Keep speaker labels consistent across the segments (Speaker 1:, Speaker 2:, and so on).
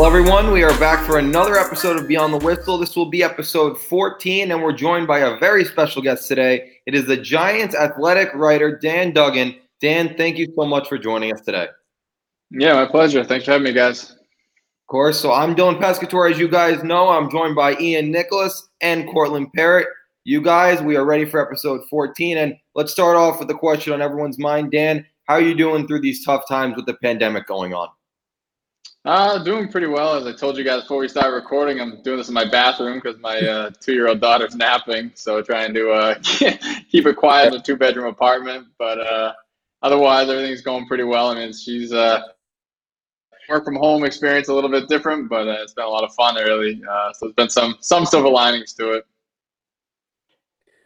Speaker 1: Hello, everyone. We are back for another episode of Beyond the Whistle. This will be episode 14, and we're joined by a very special guest today. It is the Giants athletic writer, Dan Duggan. Dan, thank you so much for joining us today.
Speaker 2: Yeah, my pleasure. Thanks for having me, guys.
Speaker 1: Of course. So I'm Dylan Pescatore. As you guys know, I'm joined by Ian Nicholas and Cortland Parrott. You guys, we are ready for episode 14. And let's start off with the question on everyone's mind. Dan, how are you doing through these tough times with the pandemic going on?
Speaker 2: Uh, doing pretty well. As I told you guys before we started recording, I'm doing this in my bathroom because my uh, two-year-old daughter's napping. So trying to uh, keep it quiet in a two-bedroom apartment. But uh, otherwise, everything's going pretty well. I mean, she's uh, work from home experience a little bit different, but uh, it's been a lot of fun, really. Uh, so there's been some some silver linings to it.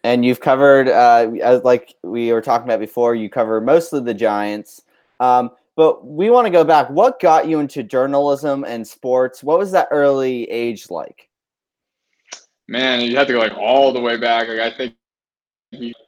Speaker 3: And you've covered, uh, as like we were talking about before, you cover mostly the Giants. Um, but we want to go back. What got you into journalism and sports? What was that early age like?
Speaker 2: Man, you have to go like all the way back. Like I think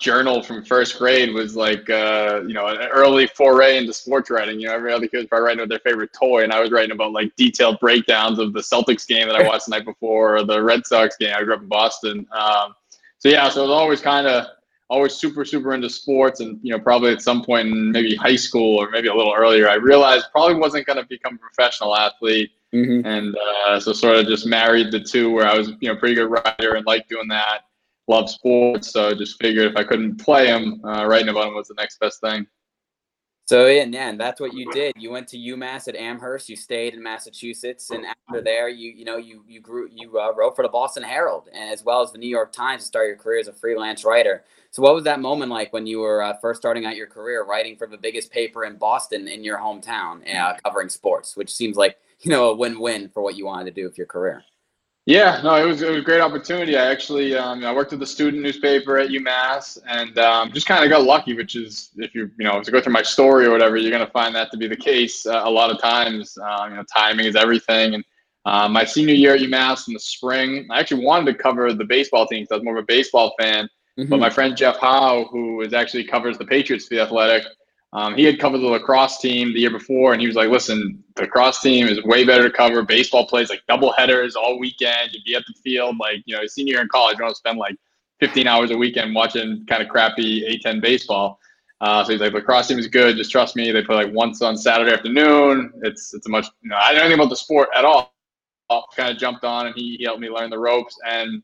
Speaker 2: journal from first grade was like uh, you know an early foray into sports writing. You know, every other kid was probably writing about their favorite toy, and I was writing about like detailed breakdowns of the Celtics game that I watched the night before or the Red Sox game. I grew up in Boston, um, so yeah, so it was always kind of always super super into sports and you know probably at some point in maybe high school or maybe a little earlier i realized probably wasn't going to become a professional athlete. Mm-hmm. and uh, so sort of just married the two where i was you know pretty good writer and liked doing that. Love sports so just figured if i couldn't play them uh, writing about them was the next best thing
Speaker 4: so yeah, and that's what you did. You went to UMass at Amherst. You stayed in Massachusetts, and after there, you you know you you grew you uh, wrote for the Boston Herald and as well as the New York Times to start your career as a freelance writer. So what was that moment like when you were uh, first starting out your career, writing for the biggest paper in Boston in your hometown, uh, covering sports, which seems like you know a win-win for what you wanted to do with your career.
Speaker 2: Yeah, no, it was it was a great opportunity. I actually um, I worked at the student newspaper at UMass, and um, just kind of got lucky. Which is, if you you know to go through my story or whatever, you're gonna find that to be the case uh, a lot of times. Um, you know, timing is everything. And um, my senior year at UMass in the spring, I actually wanted to cover the baseball team. because I was more of a baseball fan. Mm-hmm. But my friend Jeff Howe, who is actually covers the Patriots for the Athletic, um, he had covered the lacrosse team the year before, and he was like, "Listen, the lacrosse team is way better to cover. Baseball plays like double headers all weekend. You'd be at the field like you know, senior in college, you don't spend like 15 hours a weekend watching kind of crappy A10 baseball." Uh, so he's like, "Lacrosse team is good. Just trust me. They play like once on Saturday afternoon. It's it's a much you know I don't know anything about the sport at all. Kind of jumped on, and he, he helped me learn the ropes, and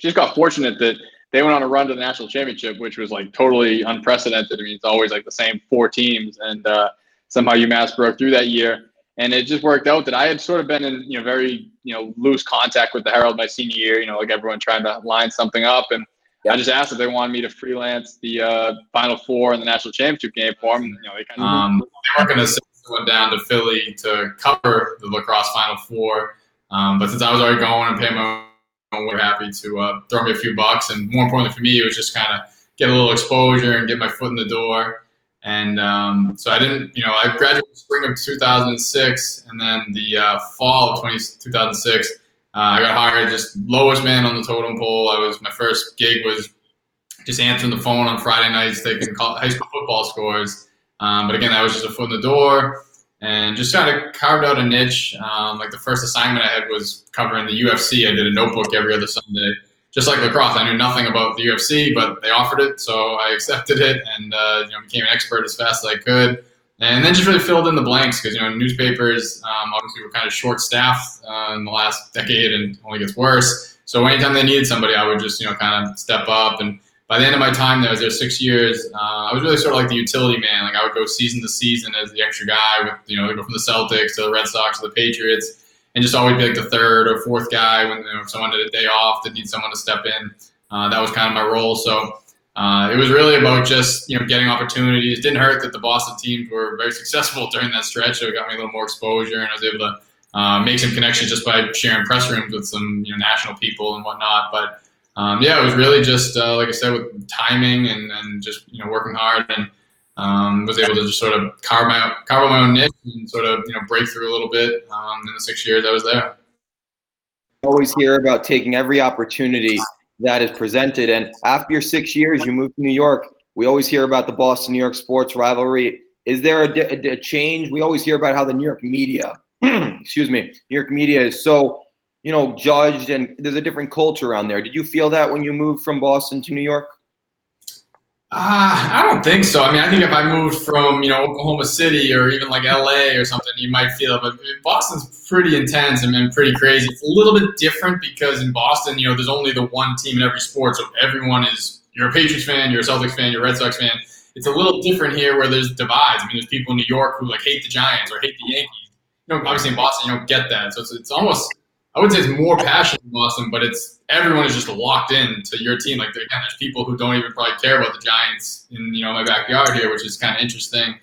Speaker 2: just got fortunate that." They went on a run to the national championship, which was like totally unprecedented. I mean, it's always like the same four teams, and uh, somehow UMass broke through that year. And it just worked out that I had sort of been in, you know, very, you know, loose contact with the Herald my senior year. You know, like everyone trying to line something up, and I just asked if they wanted me to freelance the uh, Final Four and the national championship game for them. You know, they kind of um, they weren't going to send someone down to Philly to cover the lacrosse Final Four, um, but since I was already going and paying my we're happy to uh, throw me a few bucks. And more importantly for me, it was just kind of get a little exposure and get my foot in the door. And um, so I didn't, you know, I graduated spring of 2006, and then the uh, fall of 20, 2006, uh, I got hired just lowest man on the totem pole. I was my first gig was just answering the phone on Friday nights, taking high school football scores. Um, but again, that was just a foot in the door and just kind of carved out a niche. Um, like the first assignment I had was covering the UFC. I did a notebook every other Sunday, just like lacrosse. I knew nothing about the UFC, but they offered it, so I accepted it and uh, you know became an expert as fast as I could. And then just really filled in the blanks because you know newspapers um, obviously were kind of short staffed uh, in the last decade and only gets worse. So anytime they needed somebody, I would just you know kind of step up and by the end of my time there, I was there six years. Uh, I was really sort of like the utility man. Like I would go season to season as the extra guy with, you know, go from the Celtics to the Red Sox to the Patriots, and just always be like the third or fourth guy when you know, someone had a day off that need someone to step in. Uh, that was kind of my role. So uh, it was really about just you know getting opportunities. It didn't hurt that the Boston teams were very successful during that stretch. So it got me a little more exposure, and I was able to uh, make some connections just by sharing press rooms with some you know national people and whatnot. But um, yeah, it was really just uh, like I said with timing and, and just you know working hard and um, was able to just sort of carve my carve my own niche and sort of you know break through a little bit um, in the six years I was there.
Speaker 1: Always hear about taking every opportunity that is presented, and after your six years, you moved to New York. We always hear about the Boston New York sports rivalry. Is there a, a, a change? We always hear about how the New York media excuse me, New York media is so you know judged, and there's a different culture around there. Did you feel that when you moved from Boston to New York?
Speaker 2: Uh, I don't think so. I mean, I think if I moved from you know Oklahoma City or even like LA or something, you might feel it. But Boston's pretty intense and, and pretty crazy. It's a little bit different because in Boston, you know, there's only the one team in every sport, so everyone is you're a Patriots fan, you're a Celtics fan, you're a Red Sox fan. It's a little different here where there's divides. I mean, there's people in New York who like hate the Giants or hate the Yankees. You know, obviously in Boston, you don't get that. So it's, it's almost I would say it's more passionate in Boston, but it's everyone is just locked in to your team. Like again, there's people who don't even probably care about the Giants in you know my backyard here, which is kind of interesting.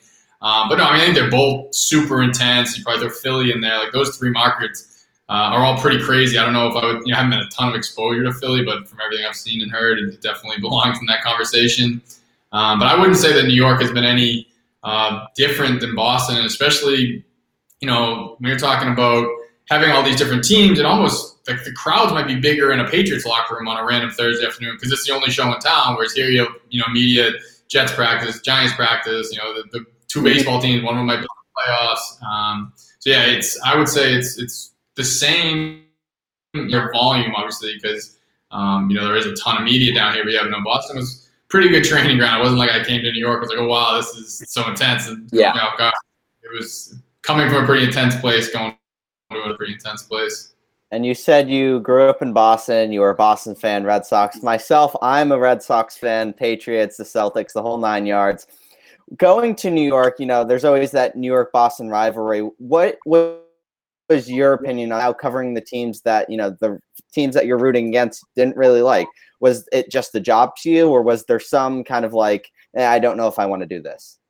Speaker 2: Um, but no, I mean I think they're both super intense. You probably throw Philly in there. Like those three markets uh, are all pretty crazy. I don't know if I would. You know, I haven't been a ton of exposure to Philly, but from everything I've seen and heard, it definitely belongs in that conversation. Um, but I wouldn't say that New York has been any uh, different than Boston, especially you know when you're talking about having all these different teams, and almost like the crowds might be bigger in a Patriots locker room on a random Thursday afternoon because it's the only show in town. Whereas here you have you know media, Jets practice, Giants practice. You know the, the two baseball teams, one of them might be playoffs. Um, so yeah, it's I would say it's it's the same your volume obviously because um, you know there is a ton of media down here. We have no, Boston was pretty good training ground. It wasn't like I came to New York. I was like, oh wow, this is so intense. And,
Speaker 4: yeah,
Speaker 2: you know, God, it was coming from a pretty intense place going to a pretty intense place.
Speaker 3: And you said you grew up in Boston. You were a Boston fan, Red Sox. Myself, I'm a Red Sox fan, Patriots, the Celtics, the whole nine yards. Going to New York, you know, there's always that New York Boston rivalry. What, what was your opinion on how covering the teams that, you know, the teams that you're rooting against didn't really like? Was it just a job to you, or was there some kind of like, eh, I don't know if I want to do this?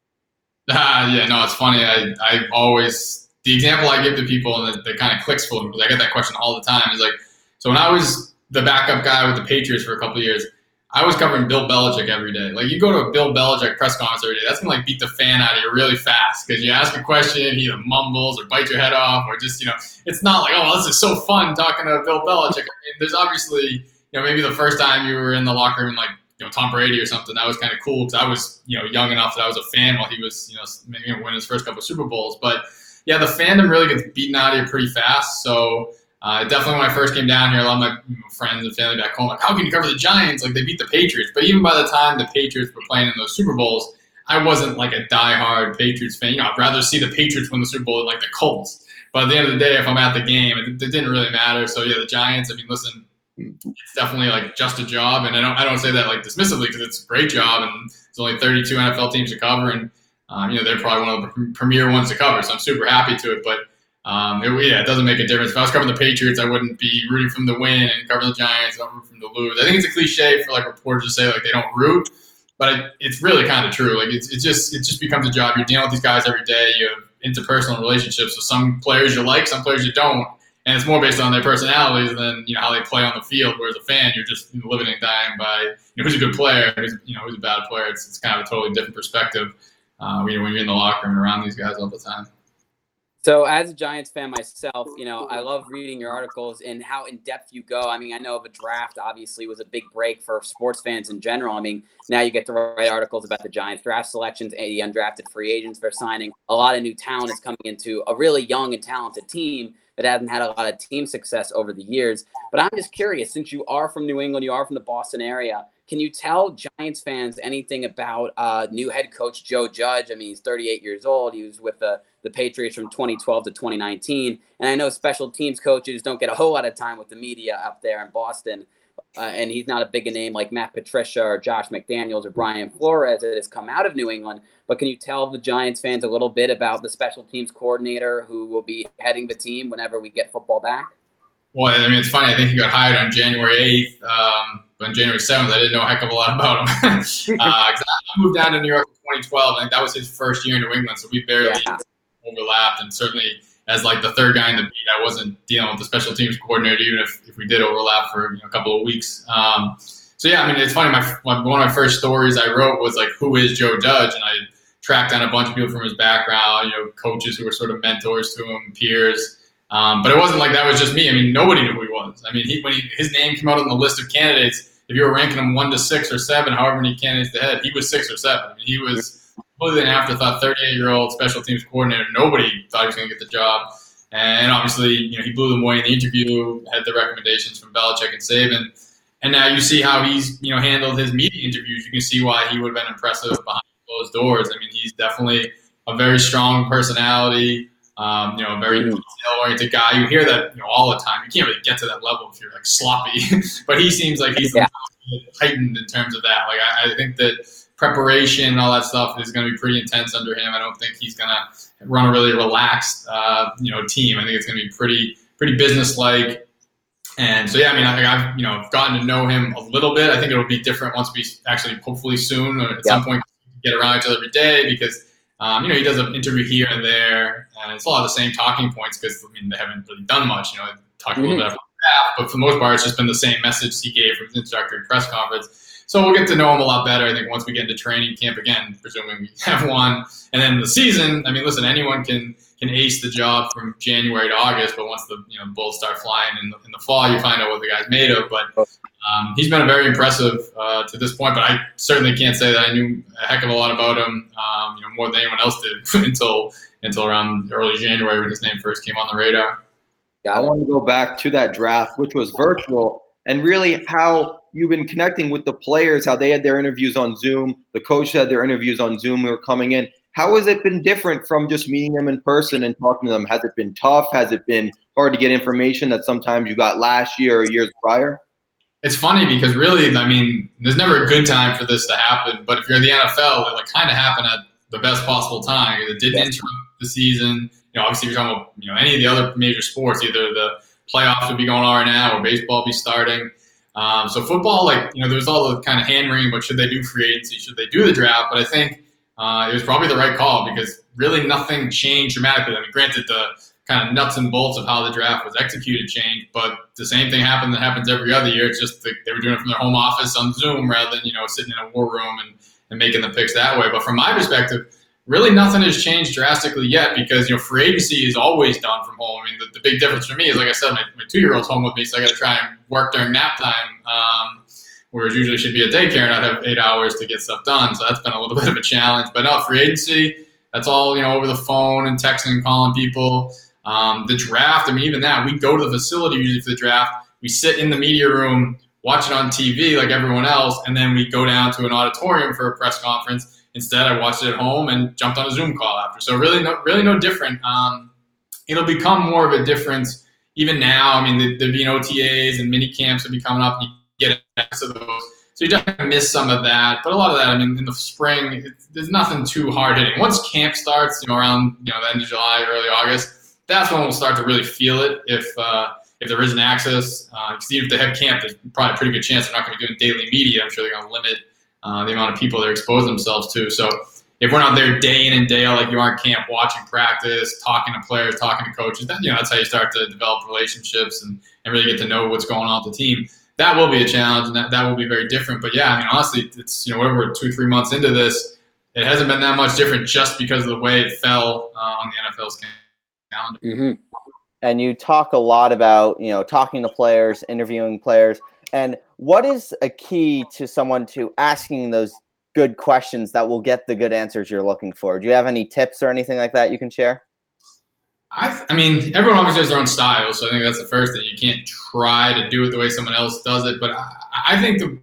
Speaker 2: Yeah, no, it's funny. I, I always the example I give to people and that, kind of clicks for them because I get that question all the time is like, so when I was the backup guy with the Patriots for a couple years, I was covering Bill Belichick every day. Like you go to a Bill Belichick press conference every day, that's gonna like beat the fan out of you really fast because you ask a question, he either mumbles or bites your head off, or just you know, it's not like oh this is so fun talking to Bill Belichick. I mean, there's obviously you know maybe the first time you were in the locker room like you know Tom Brady or something that was kind of cool because I was you know young enough that I was a fan while he was you know winning his first couple Super Bowls, but yeah, the fandom really gets beaten out of you pretty fast. So uh, definitely when I first came down here, a lot of my friends and family back home like, how can you cover the Giants? Like they beat the Patriots. But even by the time the Patriots were playing in those Super Bowls, I wasn't like a diehard Patriots fan. You know, I'd rather see the Patriots win the Super Bowl than like the Colts. But at the end of the day, if I'm at the game, it, it didn't really matter. So yeah, the Giants. I mean, listen, it's definitely like just a job, and I don't I don't say that like dismissively because it's a great job, and there's only 32 NFL teams to cover, and um, you know, they're probably one of the premier ones to cover. So I'm super happy to it. But um, it, yeah, it doesn't make a difference. If I was covering the Patriots, I wouldn't be rooting from the win and covering the Giants. I don't root from the lose. I think it's a cliche for like reporters to say like they don't root, but it, it's really kind of true. Like it's, it's just it just becomes a job. You're dealing with these guys every day. You have interpersonal relationships. So some players you like, some players you don't, and it's more based on their personalities than you know how they play on the field. Whereas a fan, you're just living and dying by you know, who's a good player, who's you know who's a bad player. It's, it's kind of a totally different perspective uh, when you're in the locker room around these guys all the time.
Speaker 4: So, as a Giants fan myself, you know, I love reading your articles and how in depth you go. I mean, I know of a draft obviously was a big break for sports fans in general. I mean, now you get to write articles about the Giants draft selections, the undrafted free agents they're signing. A lot of new talent is coming into a really young and talented team that hasn't had a lot of team success over the years. But I'm just curious, since you are from New England, you are from the Boston area, can you tell Giants fans anything about uh, new head coach Joe Judge? I mean, he's 38 years old. He was with the, the Patriots from 2012 to 2019. And I know special teams coaches don't get a whole lot of time with the media up there in Boston. Uh, and he's not a big name like Matt Patricia or Josh McDaniels or Brian Flores that has come out of New England. But can you tell the Giants fans a little bit about the special teams coordinator who will be heading the team whenever we get football back?
Speaker 2: Well, I mean, it's funny. I think he got hired on January 8th. Um, on January 7th, I didn't know a heck of a lot about him. uh, I moved down to New York in 2012. I think that was his first year in New England, so we barely yeah. overlapped. And certainly, as like the third guy in the beat, I wasn't dealing with the special teams coordinator, even if, if we did overlap for you know, a couple of weeks. Um, so yeah, I mean, it's funny. My one of my first stories I wrote was like, "Who is Joe Judge?" and I tracked down a bunch of people from his background, you know, coaches who were sort of mentors to him, peers. Um, but it wasn't like that was just me. I mean, nobody knew who he was. I mean, he, when he, his name came out on the list of candidates, if you were ranking him one to six or seven, however many candidates they had, he was six or seven. I mean, he was completely an afterthought, 38 year old special teams coordinator. Nobody thought he was going to get the job. And obviously, you know, he blew them away in the interview, had the recommendations from Belichick and Saban. And now you see how he's, you know, handled his media interviews. You can see why he would have been impressive behind closed doors. I mean, he's definitely a very strong personality, um, you know, a very mm. detail-oriented guy. You hear that, you know, all the time. You can't really get to that level if you're like sloppy, but he seems like he's yeah. heightened in terms of that. Like, I, I think that preparation and all that stuff is going to be pretty intense under him. I don't think he's going to run a really relaxed, uh, you know, team. I think it's going to be pretty, pretty business-like. And so, yeah, I mean, I, have you know gotten to know him a little bit. I think it'll be different once we actually, hopefully, soon or at some point, get around each other every day because um, you know he does an interview here and there, and it's a lot of the same talking points because I mean they haven't really done much. You know, mm-hmm. a little bit about that, but for the most part, it's just been the same message he gave from his introductory press conference. So we'll get to know him a lot better. I think once we get into training camp again, presuming we have one, and then the season. I mean, listen, anyone can can ace the job from January to August, but once the you know bulls start flying in the, in the fall, you find out what the guy's made of. But um, he's been very impressive uh, to this point. But I certainly can't say that I knew a heck of a lot about him, um, you know, more than anyone else did until until around early January when his name first came on the radar.
Speaker 1: Yeah, I want to go back to that draft, which was virtual, and really how you've been connecting with the players, how they had their interviews on Zoom, the coach had their interviews on Zoom. We were coming in. How has it been different from just meeting them in person and talking to them? Has it been tough? Has it been hard to get information that sometimes you got last year or years prior?
Speaker 2: It's funny because really, I mean, there's never a good time for this to happen. But if you're in the NFL, it like kind of happened at the best possible time. It didn't interrupt the season. You know, obviously, you're talking about you know any of the other major sports, either the playoffs would be going on right now or baseball be starting. Um, so football, like you know, there's all the kind of hand wringing. What should they do free agency? Should they do the draft? But I think uh, it was probably the right call because really nothing changed dramatically. I mean, granted, the kind of nuts and bolts of how the draft was executed changed, but the same thing happened that happens every other year. It's just the, they were doing it from their home office on Zoom rather than you know sitting in a war room and, and making the picks that way. But from my perspective, really nothing has changed drastically yet because you know free agency is always done from home. I mean, the, the big difference for me is like I said, my, my two year old's home with me, so I got to try and work during nap time. Um, whereas usually should be a daycare and I'd have eight hours to get stuff done. So that's been a little bit of a challenge. But no, free agency, that's all, you know, over the phone and texting and calling people. Um, the draft, I mean, even that, we go to the facility usually for the draft. We sit in the media room, watch it on TV like everyone else, and then we go down to an auditorium for a press conference. Instead, I watched it at home and jumped on a Zoom call after. So really, no, really no different. Um, it'll become more of a difference even now. I mean, there'll be OTAs and mini camps will be coming up You get access to those. So you definitely miss some of that. But a lot of that, I mean, in the spring, there's nothing too hard hitting. Once camp starts, you know, around you know the end of July, early August, that's when we'll start to really feel it. If uh, if there isn't access, because uh, even if they have camp, there's probably a pretty good chance they're not going to be doing daily media. I'm sure they're going to limit uh, the amount of people they expose themselves to. So if we're not there day in and day out, like you are in camp, watching practice, talking to players, talking to coaches, you know that's how you start to develop relationships and, and really get to know what's going on with the team that will be a challenge and that, that will be very different. But yeah, I mean, honestly, it's, you know, whatever, two, three months into this, it hasn't been that much different just because of the way it fell uh, on the NFL's
Speaker 3: Mm-hmm. And you talk a lot about, you know, talking to players, interviewing players. And what is a key to someone to asking those good questions that will get the good answers you're looking for? Do you have any tips or anything like that you can share?
Speaker 2: I, I mean, everyone obviously has their own style, so I think that's the first thing. You can't try to do it the way someone else does it. But I, I think the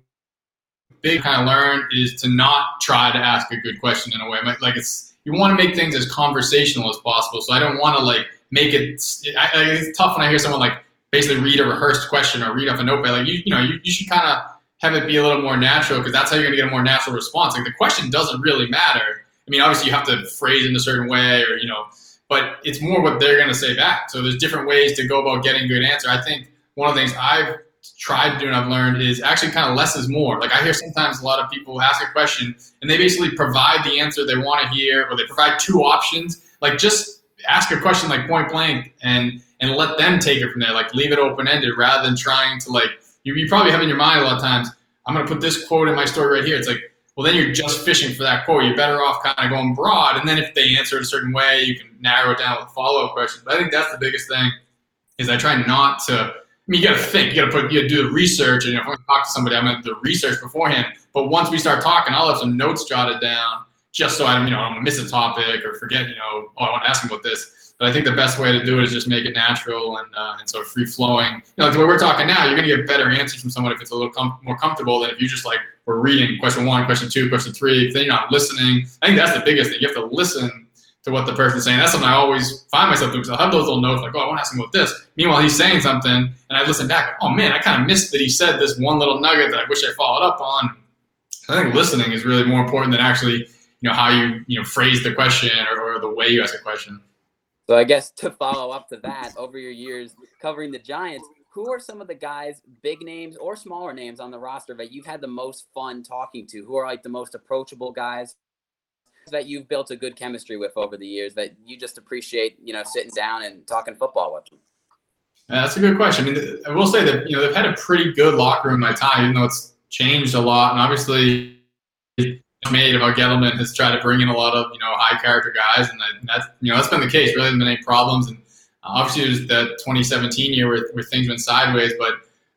Speaker 2: big kind of learn is to not try to ask a good question in a way. Like it's you want to make things as conversational as possible. So I don't want to like make it. I, it's tough when I hear someone like basically read a rehearsed question or read off a notepad. Like you, you know, you, you should kind of have it be a little more natural because that's how you're going to get a more natural response. Like the question doesn't really matter. I mean, obviously you have to phrase in a certain way or you know but it's more what they're going to say back. So there's different ways to go about getting a good answer. I think one of the things I've tried to do and I've learned is actually kind of less is more. Like I hear sometimes a lot of people ask a question and they basically provide the answer they want to hear or they provide two options. Like just ask a question like point blank and and let them take it from there. Like leave it open ended rather than trying to like you, you probably have in your mind a lot of times. I'm going to put this quote in my story right here. It's like well, then you're just fishing for that quote. You're better off kind of going broad, and then if they answer it a certain way, you can narrow it down with follow up questions. But I think that's the biggest thing is I try not to. I mean, you got to think. You got to put. You got to do the research, and you if I want to talk to somebody, I'm going to do the research beforehand. But once we start talking, I'll have some notes jotted down, just so I don't, you know, I don't miss a topic or forget, you know, oh, I want to ask him about this. But I think the best way to do it is just make it natural and, uh, and sort of free flowing. You know, like the way we're talking now, you're going to get better answers from someone if it's a little com- more comfortable than if you just like were reading question one, question two, question three. If then you're not listening, I think that's the biggest thing. You have to listen to what the person's saying. That's something I always find myself doing because I'll have those little notes like, oh, I want to ask him about this. Meanwhile, he's saying something, and I listen back. Oh man, I kind of missed that he said this one little nugget that I wish I followed up on. I think listening is really more important than actually, you know, how you you know phrase the question or, or the way you ask a question.
Speaker 4: So I guess to follow up to that, over your years covering the Giants, who are some of the guys, big names or smaller names on the roster that you've had the most fun talking to? Who are like the most approachable guys? That you've built a good chemistry with over the years that you just appreciate, you know, sitting down and talking football with them?
Speaker 2: That's a good question. I mean, I will say that you know they've had a pretty good locker room my time, even though it's changed a lot. And obviously, made about Gettleman has tried to bring in a lot of you know high character guys, and that's you know that's been the case. Really, been any problems. And uh, obviously, was the 2017 year where, where things went sideways, but.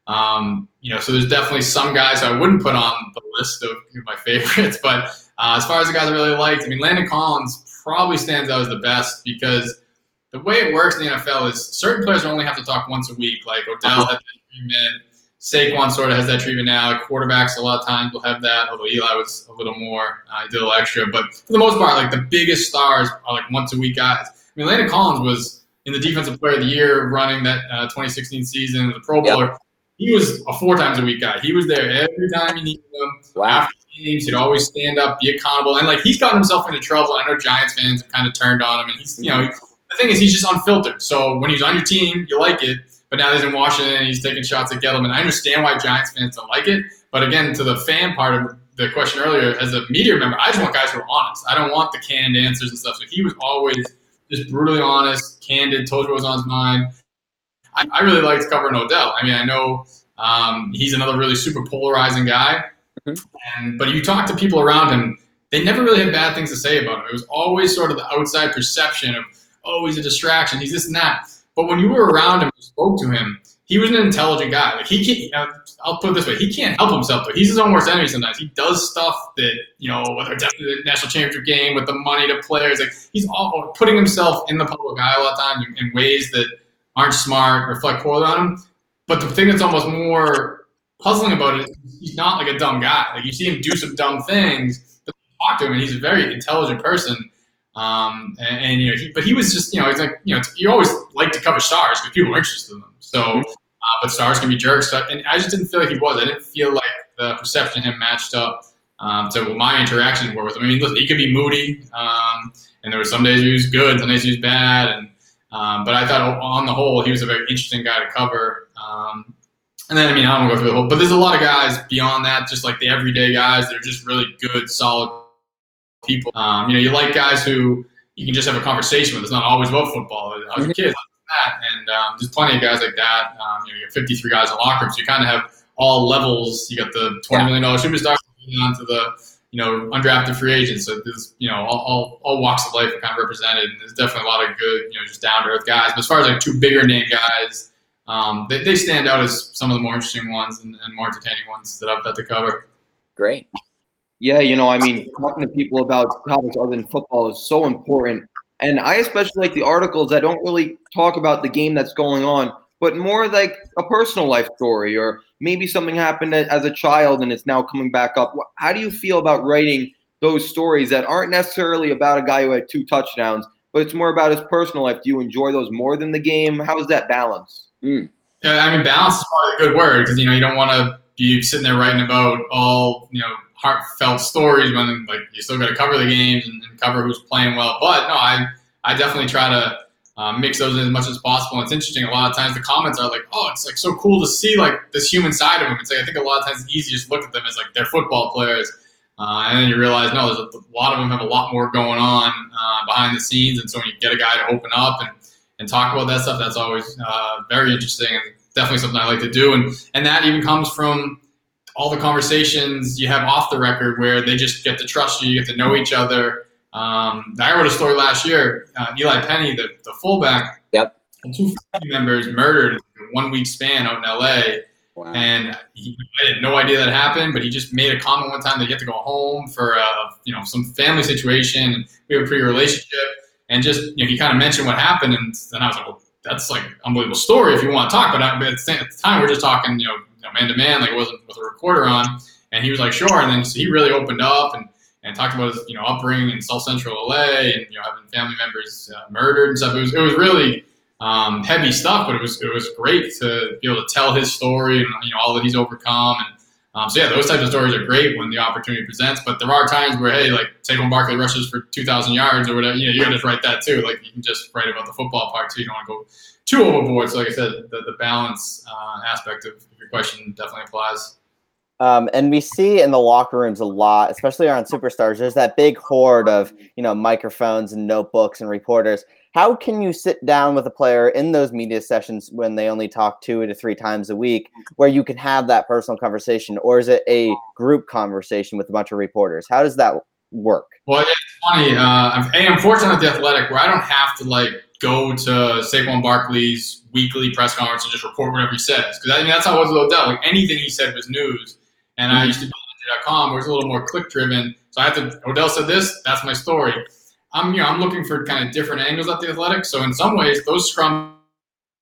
Speaker 2: Um, you know, so there's definitely some guys I wouldn't put on the list of my favorites, but uh, as far as the guys I really liked, I mean, Landon Collins probably stands out as the best because the way it works in the NFL is certain players only have to talk once a week. Like Odell had that treatment. Saquon sort of has that treatment now. Quarterbacks a lot of times will have that, although Eli was a little more, uh, he did a little extra. But for the most part, like the biggest stars are like once a week guys. I mean, Landon Collins was in the Defensive Player of the Year running that uh, 2016 season, the Pro Bowler. Yep. He was a four times a week guy. He was there every time you needed him. Wow. After games. He'd always stand up, be accountable, and like he's gotten himself into trouble. I know Giants fans have kind of turned on him, and he's you know the thing is he's just unfiltered. So when he's on your team, you like it, but now he's in Washington, and he's taking shots at Gettleman. I understand why Giants fans don't like it, but again, to the fan part of the question earlier, as a media member, I just want guys who are honest. I don't want the canned answers and stuff. So he was always just brutally honest, candid, told you what was on his mind. I, I really liked covering Odell. I mean, I know um, he's another really super polarizing guy. Mm-hmm. And but you talk to people around him, they never really had bad things to say about him. It was always sort of the outside perception of, oh, he's a distraction, he's this and that. But when you were around him, and spoke to him, he was an intelligent guy. Like he can't. I'll put it this way: he can't help himself. But he's his own worst enemy sometimes. He does stuff that you know, whether it's the national championship game with the money to players, like he's all putting himself in the public eye a lot of times in ways that aren't smart, reflect poorly on him. But the thing that's almost more puzzling about it is he's not like a dumb guy. Like you see him do some dumb things, but talk to him, and he's a very intelligent person. Um, and, and, you know, he, but he was just, you know, he's like, you know, you always like to cover stars because people are interested in them. So, uh, but stars can be jerks. So, and I just didn't feel like he was. I didn't feel like the perception of him matched up um, to what my interactions were with him. I mean, listen, he could be moody, um, and there were some days he was good, some days he was bad, and um, but I thought on the whole he was a very interesting guy to cover. Um, and then, I mean, I don't go through the whole, but there's a lot of guys beyond that, just like the everyday guys that are just really good, solid people. Um, you know, you like guys who you can just have a conversation with. It's not always about football. I was a kid that, and um, there's plenty of guys like that. Um, you know, you have 53 guys in locker rooms. so you kind of have all levels. You got the 20 million dollar superstars on to the you know undrafted free agents. So there's you know all, all, all walks of life are kind of represented, and there's definitely a lot of good you know just down to earth guys. But as far as like two bigger name guys um, they, they stand out as some of the more interesting ones and, and more entertaining ones that I've had to cover.
Speaker 4: Great.
Speaker 1: Yeah, you know, I mean, talking to people about topics other than football is so important. And I especially like the articles that don't really talk about the game that's going on, but more like a personal life story or maybe something happened as a child and it's now coming back up. How do you feel about writing those stories that aren't necessarily about a guy who had two touchdowns, but it's more about his personal life? Do you enjoy those more than the game? How is that balance?
Speaker 2: Mm. Yeah, I mean, balance is probably a good word because you know you don't want to be sitting there writing about all you know heartfelt stories when like you still got to cover the games and, and, cover who's playing well. But no, I I definitely try to uh, mix those in as much as possible. It's interesting. A lot of times the comments are like, "Oh, it's like so cool to see like this human side of them." It's like I think a lot of times it's easy to just look at them as like they're football players. Uh, and then you realize, no, there's a, a, lot of them have a lot more going on uh, behind the scenes. And so when you get a guy to open up and and talk about that stuff. That's always uh, very interesting and definitely something I like to do. And and that even comes from all the conversations you have off the record where they just get to trust you, you get to know each other. Um, I wrote a story last year. Uh, Eli Penny, the, the fullback,
Speaker 4: yep,
Speaker 2: two family members murdered in one week span out in LA. Wow. And he, I had no idea that happened, but he just made a comment one time that he had to go home for uh, you know some family situation, and we have a pretty relationship. And just you know, he kind of mentioned what happened, and then I was like, well, that's like unbelievable story if you want to talk. But, I, but at, the time, we are just talking, you know, man to man, like it wasn't with a recorder on. And he was like, sure. And then so he really opened up and, and talked about his, you know, upbringing in South Central LA and, you know, having family members uh, murdered and stuff. It was, it was really um, heavy stuff, but it was, it was great to be able to tell his story and, you know, all that he's overcome. And um, so, yeah, those types of stories are great when the opportunity presents. But there are times where, hey, like Saquon Barkley rushes for 2,000 yards or whatever, you know, you got to write that too. Like you can just write about the football part too. You don't want to go too overboard. So, like I said, the, the balance uh, aspect of your question definitely applies.
Speaker 3: Um, and we see in the locker rooms a lot, especially around superstars. There's that big horde of you know microphones and notebooks and reporters. How can you sit down with a player in those media sessions when they only talk two to three times a week, where you can have that personal conversation, or is it a group conversation with a bunch of reporters? How does that work?
Speaker 2: Well, it's funny. Uh, I'm fortunate at the Athletic where I don't have to like go to Saquon Barkley's weekly press conference and just report whatever he says. Because I mean, that's how it was with Odell. Like anything he said was news. And mm-hmm. I used to be on com where it's a little more click driven. So I have to, Odell said this, that's my story. I'm, you know, I'm looking for kind of different angles at the Athletic. So in some ways, those scrums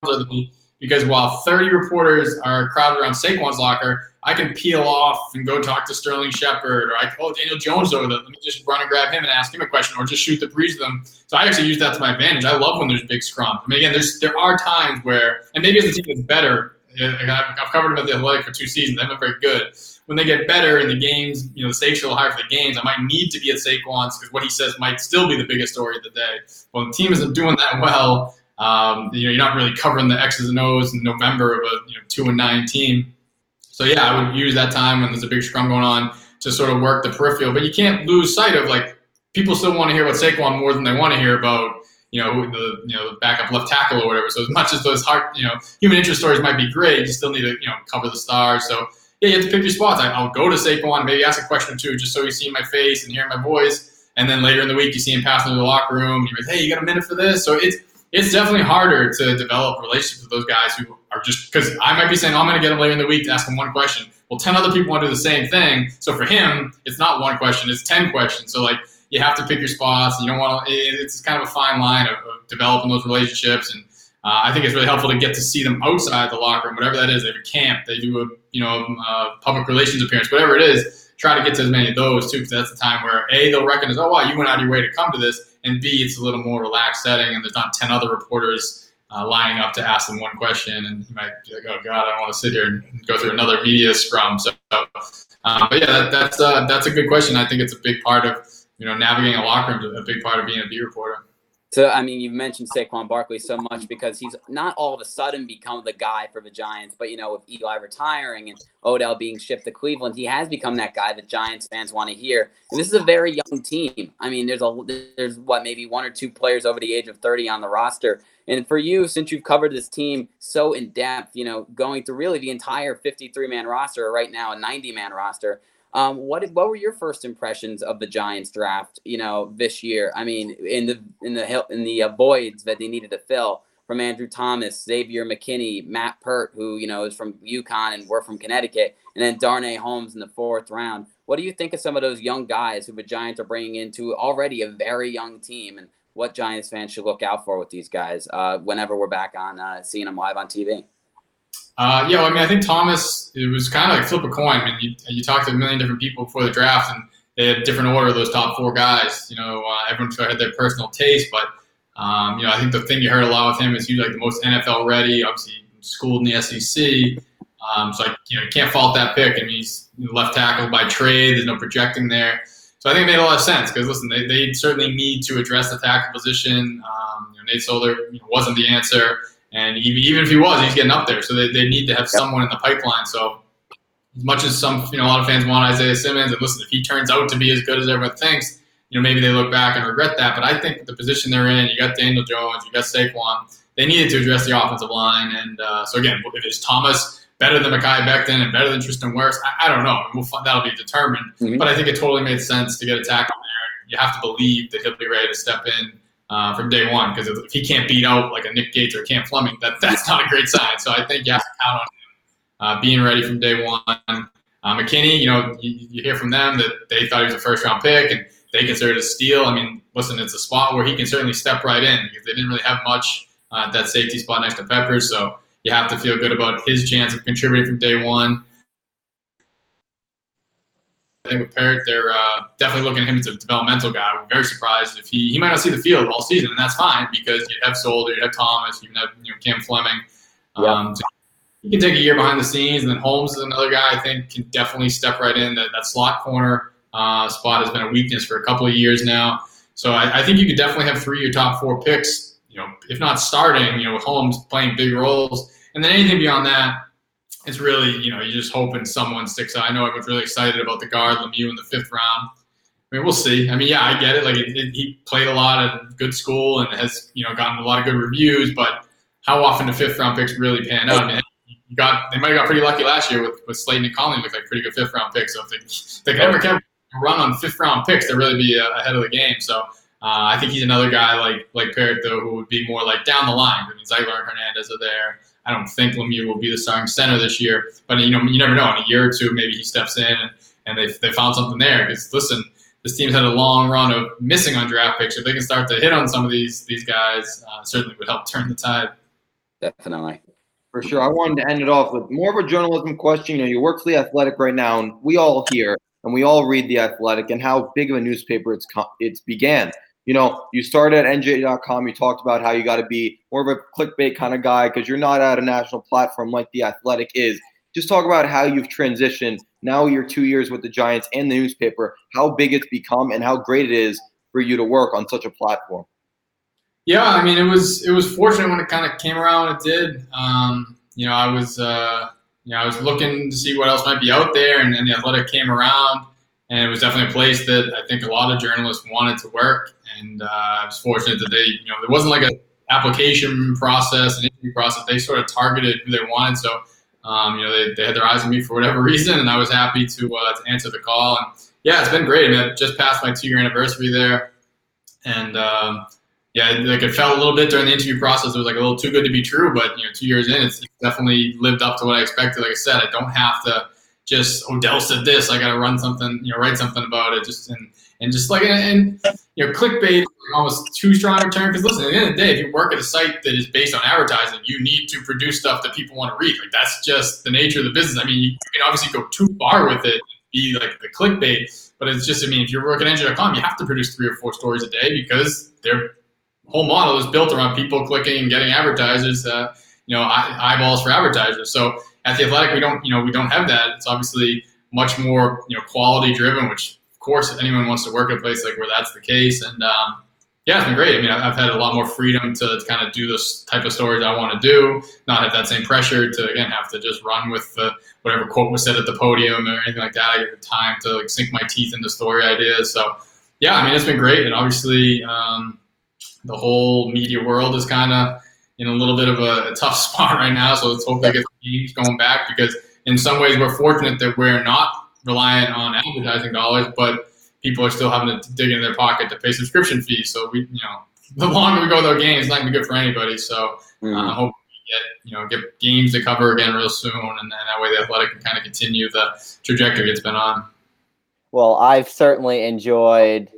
Speaker 2: are the, because while 30 reporters are crowded around Saquon's locker, I can peel off and go talk to Sterling Shepard, or I call oh, Daniel Jones over there. Let me just run and grab him and ask him a question, or just shoot the breeze of them. So I actually use that to my advantage. I love when there's big scrums. I mean, again, there's there are times where, and maybe as a team is better, uh, I've covered them at the Athletic for two seasons. They've been very good. When they get better in the games, you know, the stakes are a little higher for the games. I might need to be at Saquon's because what he says might still be the biggest story of the day. Well, the team isn't doing that well. Um, you know, you're not really covering the X's and O's in November of a you know, two and nine team. So yeah, I would use that time when there's a big scrum going on to sort of work the peripheral. But you can't lose sight of like people still want to hear about Saquon more than they want to hear about you know the you know the backup left tackle or whatever. So as much as those hard you know human interest stories might be great, you still need to you know cover the stars. So yeah, you have to pick your spots. I, will go to Saquon, maybe ask a question or two, just so you see my face and hear my voice. And then later in the week, you see him pass into the locker room. You're like, hey, you got a minute for this? So it's it's definitely harder to develop relationships with those guys who are just because I might be saying, oh, I'm going to get him later in the week to ask him one question. Well, 10 other people want to do the same thing. So for him, it's not one question, it's 10 questions. So, like, you have to pick your spots. You don't want to, it's kind of a fine line of, of developing those relationships. And uh, I think it's really helpful to get to see them outside the locker room, whatever that is. They have a camp, they do a, you know, uh, public relations appearance, whatever it is. Try to get to as many of those too, because that's the time where A, they'll recognize, oh, wow, you went out of your way to come to this and B, it's a little more relaxed setting, and there's not ten other reporters uh, lining up to ask them one question, and you might be like, "Oh God, I don't want to sit here and go through another media scrum." So, uh, but yeah, that, that's uh, that's a good question. I think it's a big part of you know navigating a locker room, a big part of being a beat reporter.
Speaker 4: So, I mean, you've mentioned Saquon Barkley so much because he's not all of a sudden become the guy for the Giants, but, you know, with Eli retiring and Odell being shipped to Cleveland, he has become that guy that Giants fans want to hear. And this is a very young team. I mean, there's a, there's what, maybe one or two players over the age of 30 on the roster. And for you, since you've covered this team so in depth, you know, going through really the entire 53 man roster, right now a 90 man roster, um, what what were your first impressions of the Giants draft? You know, this year. I mean, in the in the in the uh, voids that they needed to fill from Andrew Thomas, Xavier McKinney, Matt Peart, who you know is from UConn and we're from Connecticut, and then Darnay Holmes in the fourth round. What do you think of some of those young guys who the Giants are bringing into already a very young team, and what Giants fans should look out for with these guys uh, whenever we're back on uh, seeing them live on TV?
Speaker 2: Uh, yeah, well, I mean, I think Thomas, it was kind of like flip a coin. I mean, you, you talked to a million different people before the draft, and they had a different order of those top four guys. You know, uh, everyone had their personal taste, but, um, you know, I think the thing you heard a lot with him is he's like the most NFL ready, obviously schooled in the SEC. Um, so, I, you know, you can't fault that pick. I mean, he's left tackle by trade. There's no projecting there. So I think it made a lot of sense because, listen, they, they certainly need to address the tackle position. Um, you know, Nate Solder you know, wasn't the answer. And even if he was, he's getting up there. So they, they need to have someone in the pipeline. So as much as some, you know, a lot of fans want Isaiah Simmons, and listen, if he turns out to be as good as everyone thinks, you know, maybe they look back and regret that. But I think the position they're in, you got Daniel Jones, you got Saquon, they needed to address the offensive line. And uh, so again, if it's Thomas better than Mekhi Becton and better than Tristan Wirfs, I, I don't know. We'll, that'll be determined. Mm-hmm. But I think it totally made sense to get a tackle there. You have to believe that he'll be ready to step in uh, from day one because if he can't beat out like a Nick Gates or Cam Fleming, that that's not a great sign. So I think you have to count on him uh, being ready from day one. Uh, McKinney, you know, you, you, hear from them that they thought he was a first round pick and they considered a steal. I mean, listen, it's a spot where he can certainly step right in because they didn't really have much uh, at that safety spot next to Peppers. So you have to feel good about his chance of contributing from day one. I think with Parrott, they're uh, definitely looking at him as a developmental guy. I'm very surprised if he he might not see the field all season, and that's fine because you have Solder, you have Thomas, you have you know Cam Fleming. Um, yeah. so he can take a year behind the scenes, and then Holmes is another guy I think can definitely step right in. That, that slot corner uh, spot has been a weakness for a couple of years now. So I, I think you could definitely have three of your top four picks. You know, if not starting, you know, with Holmes playing big roles, and then anything beyond that, it's really, you know, you're just hoping someone sticks out. I know I was really excited about the guard Lemieux in the fifth round. I mean, we'll see. I mean, yeah, I get it. Like, it, it, he played a lot at good school and has, you know, gotten a lot of good reviews. But how often do fifth round picks really pan out? I mean, you got they might have got pretty lucky last year with, with Slayton and Conley looked like pretty good fifth round picks. So if they, they ever run on fifth round picks, they'd really be uh, ahead of the game. So uh, I think he's another guy like like Parrott though, who would be more like down the line. I mean, Zeitler and Hernandez are there. I don't think Lemieux will be the starting center this year, but you know, you never know. In a year or two, maybe he steps in and, and they they found something there. Because listen, this team's had a long run of missing on draft picks. If they can start to hit on some of these these guys, uh, certainly would help turn the tide.
Speaker 4: Definitely.
Speaker 1: For sure. I wanted to end it off with more of a journalism question. You know, you work for the Athletic right now, and we all hear and we all read the Athletic and how big of a newspaper it's it's began you know, you started at NJ.com. You talked about how you got to be more of a clickbait kind of guy because you're not at a national platform like The Athletic is. Just talk about how you've transitioned. Now you're two years with the Giants and the newspaper, how big it's become and how great it is for you to work on such a platform.
Speaker 2: Yeah, I mean, it was it was fortunate when it kind of came around. It did. Um, you know, I was uh, you know I was looking to see what else might be out there, and then the Athletic came around and it was definitely a place that I think a lot of journalists wanted to work. And uh, I was fortunate that they, you know, there wasn't like an application process, an interview process. They sort of targeted who they wanted. So, um, you know, they, they had their eyes on me for whatever reason, and I was happy to uh, to answer the call. And yeah, it's been great. I mean, I just passed my two year anniversary there, and um, yeah, like it felt a little bit during the interview process. It was like a little too good to be true, but you know, two years in, it's definitely lived up to what I expected. Like I said, I don't have to just Odell said this. I got to run something, you know, write something about it. Just and and just like and, you know, clickbait almost too strong a term because listen, at the end of the day, if you work at a site that is based on advertising, you need to produce stuff that people want to read. Like that's just the nature of the business. I mean, you can obviously go too far with it, be like the clickbait, but it's just I mean, if you're working at NJ.com, you have to produce three or four stories a day because their whole model is built around people clicking and getting advertisers, uh, you know, eyeballs for advertisers. So at the Athletic, we don't, you know, we don't have that. It's obviously much more, you know, quality driven. Which, course, if anyone wants to work at a place like where that's the case, and um, yeah, it's been great. I mean, I've had a lot more freedom to kind of do this type of stories I want to do, not have that same pressure to again have to just run with the, whatever quote was said at the podium or anything like that. I get the time to like sink my teeth into story ideas. So yeah, I mean, it's been great, and obviously um, the whole media world is kind of in a little bit of a, a tough spot right now. So let's hope going back because in some ways we're fortunate that we're not reliant on advertising dollars, but people are still having to dig in their pocket to pay subscription fees. So we, you know, the longer we go without games, it's not gonna be good for anybody. So mm-hmm. uh, hope we get, you know, get games to cover again real soon, and then that way the athletic can kind of continue the trajectory it's been on.
Speaker 3: Well, I've certainly enjoyed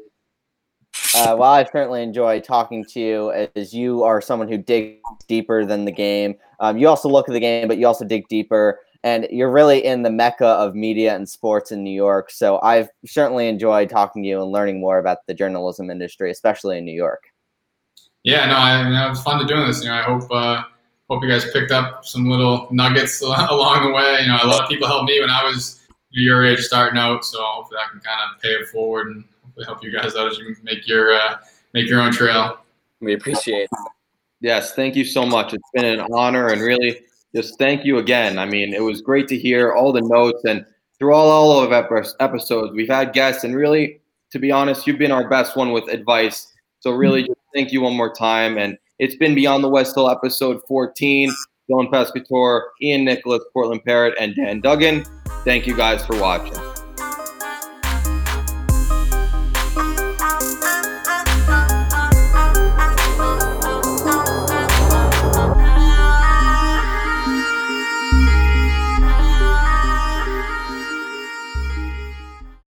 Speaker 3: uh, well, I've certainly enjoy talking to you as you are someone who digs deeper than the game. Um, you also look at the game, but you also dig deeper, and you're really in the mecca of media and sports in New York. So I've certainly enjoyed talking to you and learning more about the journalism industry, especially in New York.
Speaker 2: Yeah, no, I, you know, it was fun to doing this. You know, I hope uh, hope you guys picked up some little nuggets along the way. You know, a lot of people helped me when I was your age starting out, so hopefully I can kind of pay it forward and hopefully help you guys out as you make your uh, make your own trail.
Speaker 4: We appreciate. It.
Speaker 1: Yes, thank you so much. It's been an honor, and really, just thank you again. I mean, it was great to hear all the notes and through all all of episodes, we've had guests, and really, to be honest, you've been our best one with advice. So really, mm-hmm. just thank you one more time. And it's been Beyond the Whistle, episode 14. Dylan Pescatore, Ian Nicholas, Cortland Parrott, and Dan Duggan. Thank you guys for watching.